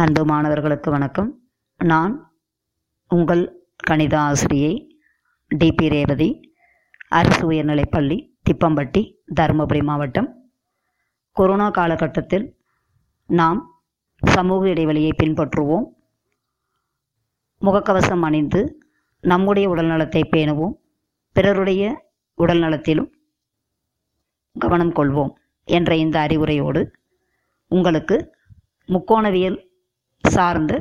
அன்பு மாணவர்களுக்கு வணக்கம். நான் உங்கள் கணித ஆசிரியை டிபி ரேவதி அரசு உயர்நிலைப்பள்ளி திப்பம்பட்டி தருமபுரி மாவட்டம். கொரோனா காலகட்டத்தில் நாம் சமூக இடைவெளியை பின்பற்றுவோம். முகக்கவசம் அணிந்து நம்முடைய உடல்நலத்தை பேணுவோம். பிறருடைய உடல்நலத்திலும் கவனம் கொள்வோம் என்ற இந்த அறிவுரையோடு உங்களுக்கு முக்கோணவியல் சார்ந்த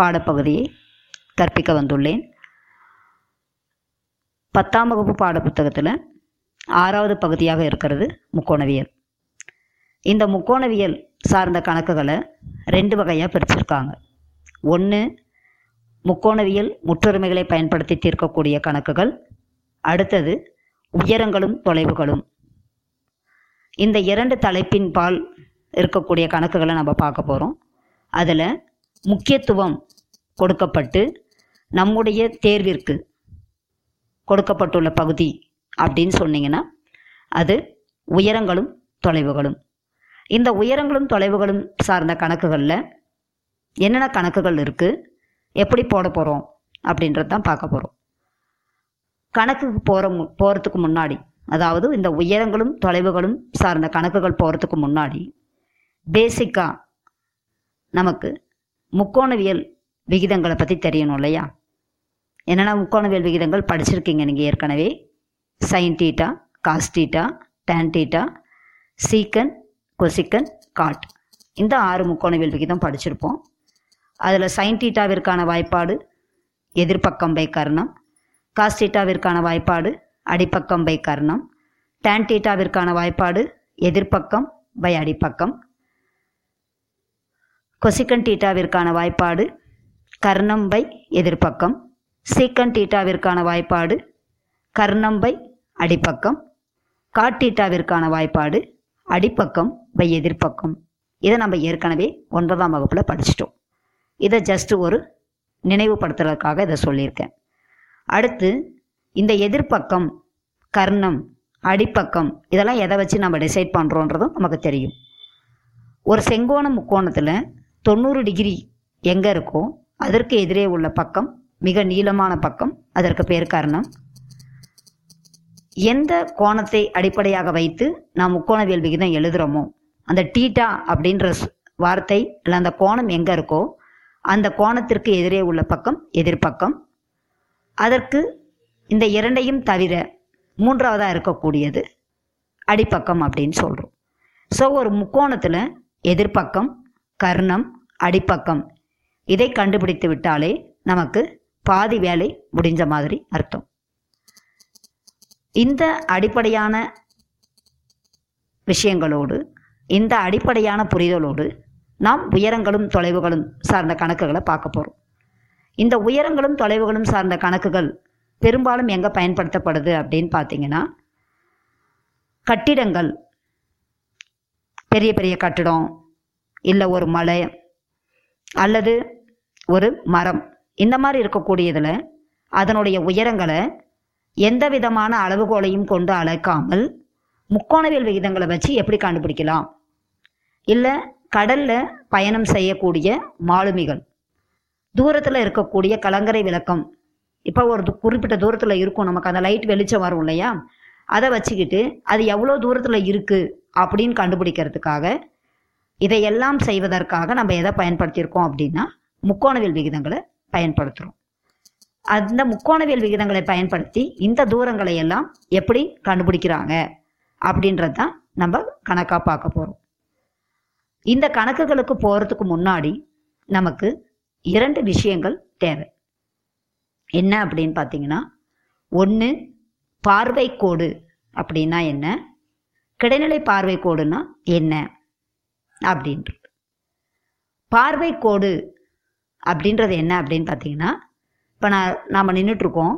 பாடப்பகுதியை கற்பிக்க வந்துள்ளேன். பத்தாம் வகுப்பு பாடப்புத்தகத்தில் ஆறாவது பகுதியாக இருக்கிறது முக்கோணவியல். இந்த முக்கோணவியல் சார்ந்த கணக்குகளை ரெண்டு வகையாக பிரிச்சிருக்காங்க. ஒன்று முக்கோணவியல் முற்றொருமைகளை பயன்படுத்தி தீர்க்கக்கூடிய கணக்குகள். அடுத்தது உயரங்களும் தொலைவுகளும். இந்த இரண்டு தலைப்பின் பால் இருக்கக்கூடிய கணக்குகளை நம்ம பார்க்க போகிறோம் அதில் முக்கியத்துவம் கொடுக்கப்பட்டு நம்முடைய தேர்விற்கு கொடுக்கப்பட்டுள்ள பகுதி அப்படின்னு சொன்னீங்கன்னா அது உயரங்களும் தொலைவுகளும். இந்த உயரங்களும் தொலைவுகளும் சார்ந்த கணக்குகளில் என்னென்ன கணக்குகள் இருக்குது எப்படி போட போகிறோம் அப்படின்றது தான் பார்க்க போகிறோம் கணக்குக்கு போகிற மு போகிறதுக்கு முன்னாடி அதாவது இந்த உயரங்களும் தொலைவுகளும் சார்ந்த கணக்குகள் போகிறதுக்கு முன்னாடி பேசிக்காக நமக்கு முக்கோணவியல் விகிதங்களை பற்றி தெரியணும் இல்லையா? என்னென்னா முக்கோணவியல் விகிதங்கள் படிச்சிருக்கீங்க நீங்கள் ஏற்கனவே? Sine theta cos theta tan theta secant cosecant cot இந்த ஆறு முக்கோணவியல் விகிதம் படிச்சிருப்போம். அதில் சைன் டீட்டாவிற்கான வாய்ப்பாடு எதிர்ப்பக்கம் பை கர்ணம் காஸ் டீட்டாவிற்கான வாய்ப்பாடு அடிப்பக்கம் பை கர்ணம் டேன் டீட்டாவிற்கான வாய்ப்பாடு எதிர்ப்பக்கம் பை அடிப்பக்கம் கொசிக்கன் டீட்டாவிற்கான வாய்ப்பாடு கர்ணம்பை எதிர்ப்பக்கம். சீக்கன் டீட்டாவிற்கான வாய்ப்பாடு கர்ணம்பை அடிப்பக்கம். காட்டீட்டாவிற்கான வாய்ப்பாடு அடிப்பக்கம் பை எதிர்ப்பக்கம். இதை நம்ம ஏற்கனவே ஒன்பதாம் வகுப்பில் படிச்சிட்டோம். இதை ஜஸ்ட் ஒரு நினைவுபடுத்துறதுக்காக இதை சொல்லியிருக்கேன். அடுத்து இந்த எதிர்ப்பக்கம் கர்ணம் அடிப்பக்கம் இதெல்லாம் எதை வச்சு நம்ம டிசைட் பண்ணுறோன்றதும் நமக்கு தெரியும். ஒரு செங்கோண முக்கோணத்தில் தொண்ணூறு டிகிரி எங்கே இருக்கோ அதற்கு எதிரே உள்ள பக்கம் மிக நீளமான பக்கம் அதற்கு பேர் காரணம். எந்த கோணத்தை அடிப்படையாக வைத்து நாம் முக்கோணவியல் விகிதம் எழுதுகிறோமோ அந்த டீட்டா அப்படின்ற வார்த்தை இல்லை அந்த கோணம் எங்கே இருக்கோ அந்த கோணத்திற்கு எதிரே உள்ள பக்கம் எதிர்ப்பக்கம் அதற்கு இந்த இரண்டையும் தவிர மூன்றாவதாக இருக்கக்கூடியது அடிப்பக்கம் அப்படின்னு சொல்கிறோம் ஸோ ஒரு முக்கோணத்தில் எதிர்ப்பக்கம் கர்ணம் அடிப்பக்கம். இதை கண்டுபிடித்து விட்டாலே நமக்கு பாதி வேலை முடிஞ்ச மாதிரி அர்த்தம். இந்த அடிப்படையான விஷயங்களோடு இந்த அடிப்படையான புரிதலோடு நாம் உயரங்களும் தொலைவுகளும் சார்ந்த கணக்குகளை பார்க்க போகிறோம் இந்த உயரங்களும் தொலைவுகளும் சார்ந்த கணக்குகள் பெரும்பாலும் எங்கே பயன்படுத்தப்படுது அப்படின்னு பார்த்தீங்கன்னா கட்டிடங்கள் பெரிய பெரிய கட்டிடம் இல்லை ஒரு மலை அல்லது ஒரு மரம். இந்த மாதிரி இருக்கக்கூடியதில் அதனுடைய உயரங்களை எந்த விதமான அளவுகோலையும் கொண்டு அழைக்காமல் முக்கோணவியல் விகிதங்களை வச்சு எப்படி கண்டுபிடிக்கலாம்? இல்லை கடலில் பயணம் செய்யக்கூடிய மாலுமிகள் தூரத்தில் இருக்கக்கூடிய கலங்கரை விளக்கம். இப்போ ஒரு குறிப்பிட்ட தூரத்தில் இருக்கும் நமக்கு அந்த லைட் வெளிச்சம் வரும் இல்லையா? அதை வச்சுக்கிட்டு அது எவ்வளோ தூரத்தில் இருக்குது அப்படின்னு கண்டுபிடிக்கிறதுக்காக இதையெல்லாம் செய்வதற்காக நம்ம எதை பயன்படுத்தியிருக்கோம் அப்படின்னா முக்கோணவியல் விகிதங்களை பயன்படுத்துகிறோம் அந்த முக்கோணவியல் விகிதங்களை பயன்படுத்தி இந்த தூரங்களை எல்லாம் எப்படி கண்டுபிடிக்கிறாங்க அப்படின்றது தான் நம்ம கணக்காக பார்க்க போகிறோம் இந்த கணக்குகளுக்கு போகிறதுக்கு முன்னாடி நமக்கு இரண்டு விஷயங்கள் தேவை. என்ன அப்படின்னு பார்த்தீங்கன்னா ஒன்று பார்வை கோடு அப்படின்னா என்ன? கிடைநிலை பார்வை கோடுன்னா என்ன? அப்படின்றது. பார்வை கோடு அப்படின்றது என்ன அப்படின்னு பார்த்தீங்கன்னா இப்போ நான் நாம் நின்றுட்டுருக்கோம்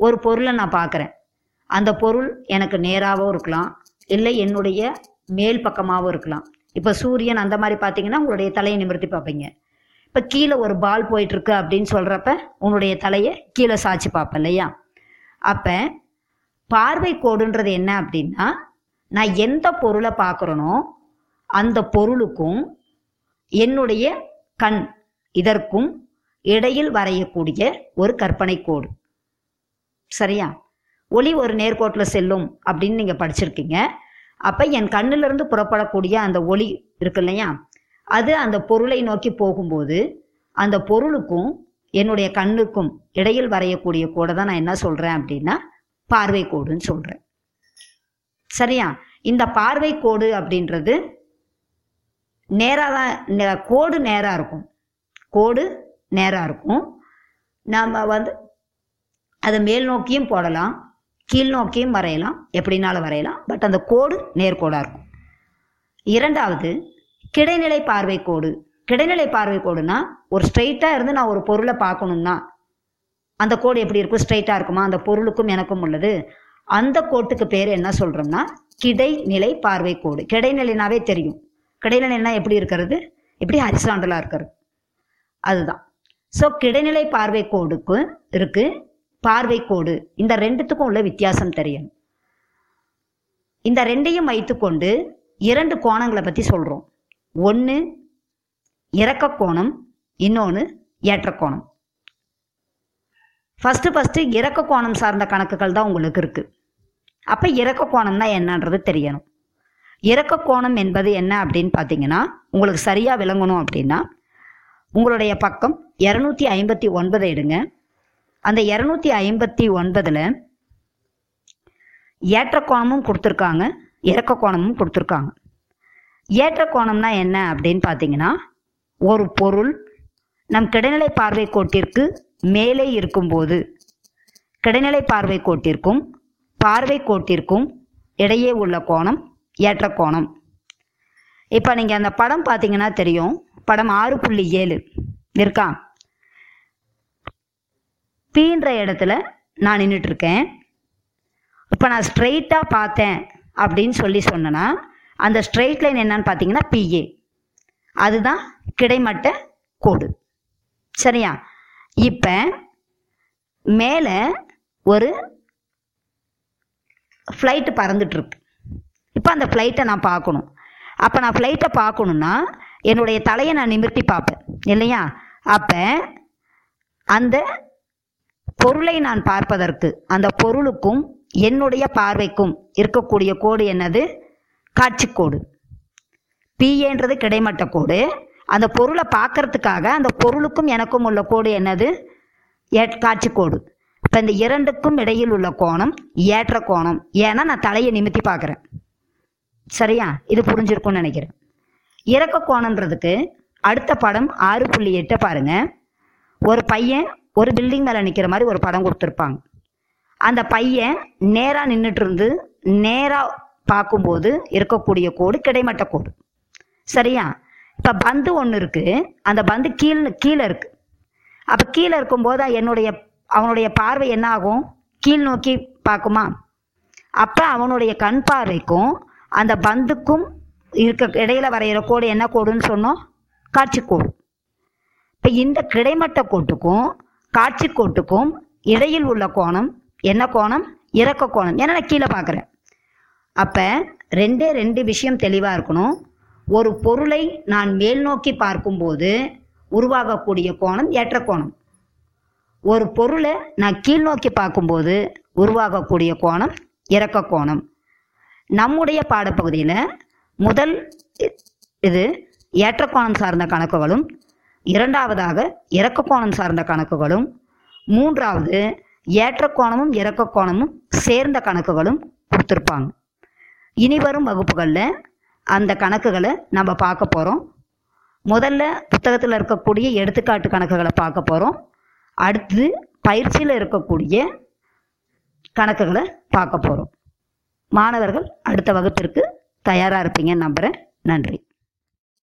ஒரு பொருளை நான் பார்க்குறேன். அந்த பொருள் எனக்கு நேராகவும் இருக்கலாம். இல்லை என்னுடைய மேல் பக்கமாகவும் இருக்கலாம். இப்போ சூரியன் அந்த மாதிரி பார்த்தீங்கன்னா உங்களுடைய தலையை நிமிர்த்தி பார்ப்பீங்க. இப்போ கீழே ஒரு பால் போயிட்டுருக்கு அப்படின்னு சொல்கிறப்ப உன்னுடைய தலையை கீழே சாய்ச்சி பார்ப்பேன் இல்லையா? அப்போ பார்வை கோடுன்றது என்ன அப்படின்னா நான் எந்த பொருளை பார்க்குறேனோ அந்த பொருளுக்கும் என்னுடைய கண் இதற்கும் இடையில் வரையக்கூடிய ஒரு கற்பனை கோடு சரியா? ஒளி ஒரு நேர்கோட்டில் செல்லும் அப்படின்னு நீங்கள் படிச்சிருக்கீங்க. அப்போ என் கண்ணிலிருந்து புறப்படக்கூடிய அந்த ஒளி இருக்கு இல்லையா? அது அந்த பொருளை நோக்கி போகும்போது அந்த பொருளுக்கும் என்னுடைய கண்ணுக்கும் இடையில் வரையக்கூடிய கோடை தான் நான் என்ன சொல்கிறேன் அப்படின்னா பார்வை கோடுன்னு சொல்கிறேன் சரியா? இந்த பார்வை கோடு அப்படின்றது நேராக தான் நே- கோடு நேராக இருக்கும். கோடு நேராக இருக்கும். நாம் வந்து அதை மேல் நோக்கியும் போடலாம். கீழ் நோக்கியும் வரையலாம். எப்படினாலும் வரையலாம். பட் அந்த கோடு நேர்கோடாக இருக்கும். இரண்டாவது கிடைநிலை பார்வை கோடு. கிடைநிலை பார்வை கோடுனா ஒரு ஸ்ட்ரைட்டாக இருந்து நான் ஒரு பொருளை பார்க்கணும்னா அந்த கோடு எப்படி இருக்கும்? ஸ்ட்ரைட்டாக இருக்குமா? அந்த பொருளுக்கும் எனக்கும் உள்ளது. அந்த கோட்டுக்கு பேர் என்ன சொல்கிறோம்னா கிடைநிலை பார்வை கோடு. கிடைநிலைனாவே தெரியும். கிடைநிலைன்னா எப்படி இருக்கிறது? எப்படி ஹரிசாண்டலாக இருக்கிறது? அதுதான். ஸோ கிடைநிலை பார்வை கோடுக்கு இருக்கு. பார்வை கோடு. இந்த ரெண்டுத்துக்கும் உள்ள வித்தியாசம் தெரியணும் இந்த ரெண்டையும் வைத்துக்கொண்டு இரண்டு கோணங்களை பற்றி சொல்கிறோம் ஒன்று இறக்க கோணம் இன்னொன்று ஏற்ற கோணம். ஃபஸ்ட்டு ஃபஸ்ட்டு இறக்க கோணம் சார்ந்த கணக்குகள் தான் உங்களுக்கு இருக்குது அப்போ இறக்க கோணம்னா என்னன்றது தெரியணும். இறக்க கோணம் என்பது என்ன அப்படின்னு பார்த்தீங்கன்னா உங்களுக்கு சரியாக விளங்கணும் அப்படின்னா உங்களுடைய பக்கம் இரநூத்தி ஐம்பத்தி ஒன்பதை எடுங்க. அந்த இரநூத்தி ஐம்பத்தி ஒன்பதில் ஏற்ற கோணமும் கொடுத்துருக்காங்க இறக்க கோணமும் கொடுத்துருக்காங்க. ஏற்ற கோணம்னா என்ன அப்படின்னு பார்த்தீங்கன்னா ஒரு பொருள் நம் கிடைநிலை பார்வை கோட்டிற்கு மேலே இருக்கும்போது கிடைநிலை பார்வை கோட்டிற்கும் பார்வை கோட்டிற்கும் இடையே உள்ள கோணம் ஏற்ற கோணம் இப்போ நீங்கள் அந்த படம் பார்த்தீங்கன்னா தெரியும். படம் ஆறு புள்ளி ஏழு. இருக்கா? பீன்ற இடத்துல நான் நின்றுட்டு இருக்கேன் இப்போ நான் ஸ்ட்ரெயிட்டாக பார்த்தேன் அப்படின்னு சொல்லி சொன்னேன்னா அந்த ஸ்ட்ரெயிட் லைன் என்னன்னு பார்த்தீங்கன்னா பிஏ அதுதான் கிடைமட்ட கோடு. சரியா? இப்போ மேலே ஒரு ஃப்ளைட்டு பறந்துட்டுருக்கு. இப்போ அந்த ஃப்ளைட்டை நான் பார்க்கணும். அப்போ நான் ஃப்ளைட்டை பார்க்கணுன்னா என்னுடைய தலையை நான் நிமிர்த்தி பார்ப்பேன். இல்லையா? அப்போ அந்த பொருளை நான் பார்ப்பதற்கு அந்த பொருளுக்கும் என்னுடைய பார்வைக்கும் இருக்கக்கூடிய கோடு என்னது? காட்சிக்கோடு பிஏன்றது கிடைமட்ட கோடு. அந்த பொருளை பார்க்கறதுக்காக அந்த பொருளுக்கும் எனக்கும் உள்ள கோடு என்னது? ஏ காட்சிக்கோடு இப்போ இந்த இரண்டுக்கும் இடையில் உள்ள கோணம் ஏற்ற கோணம். ஏன்னா நான் தலையை நிமித்தி பார்க்குறேன். சரியா? இது புரிஞ்சிருக்கும்னு நினைக்கிறேன். இறக்க கோணன்றதுக்கு அடுத்த படம் ஆறு புள்ளி எட்டை பாருங்க. ஒரு பையன் ஒரு பில்டிங் மேலே நிற்கிற மாதிரி ஒரு படம் கொடுத்துருப்பாங்க. அந்த பையன் நேராக நின்றுட்டு இருந்து நேராக பார்க்கும்போது இருக்கக்கூடிய கோடு கிடைமட்ட கோடு. சரியா? இப்போ பந்து ஒன்று இருக்குது அந்த பந்து கீழே கீழே இருக்குது அப்போ கீழே இருக்கும்போது என்னுடைய அவனுடைய பார்வை என்ன ஆகும்? கீழ் நோக்கி பார்க்குமா? அப்போ அவனுடைய கண் பார்வைக்கும் அந்த பந்துக்கும் இருக்க இடையில வரைகிற கோடு என்ன கோடுன்னு சொன்னோம்? காட்சி கோடு. இப்போ இந்த கிடைமட்ட கோட்டுக்கும் காட்சி கோட்டுக்கும் இடையில் உள்ள கோணம் என்ன கோணம்? இறக்க கோணம். ஏன்னா நான் கீழே பார்க்குறேன். அப்போ ரெண்டே ரெண்டு விஷயம் தெளிவாக இருக்கணும். ஒரு பொருளை நான் மேல் நோக்கி பார்க்கும்போது உருவாகக்கூடிய கோணம் ஏற்ற கோணம். ஒரு பொருளை நான் கீழ் நோக்கி பார்க்கும்போது உருவாகக்கூடிய கோணம் இறக்க கோணம். நம்முடைய பாடப்பகுதியில் முதல் இது ஏற்றக்கோணம் சார்ந்த கணக்குகளும் இரண்டாவதாக இறக்கக்கோணம் சார்ந்த கணக்குகளும் மூன்றாவது ஏற்றக்கோணமும் இறக்கக்கோணமும் சேர்ந்த கணக்குகளும் கொடுத்துருப்பாங்க. இனி வரும் வகுப்புகளில் அந்த கணக்குகளை நம்ம பார்க்க போகிறோம் முதல்ல புத்தகத்தில் இருக்கக்கூடிய எடுத்துக்காட்டு கணக்குகளை பார்க்க போகிறோம் அடுத்து பயிற்சியில் இருக்கக்கூடிய கணக்குகளை பார்க்க போகிறோம் மாணவர்கள் அடுத்த வகுப்பிற்கு தயாராக இருப்பீங்கன்னு நம்புகிறேன் நன்றி.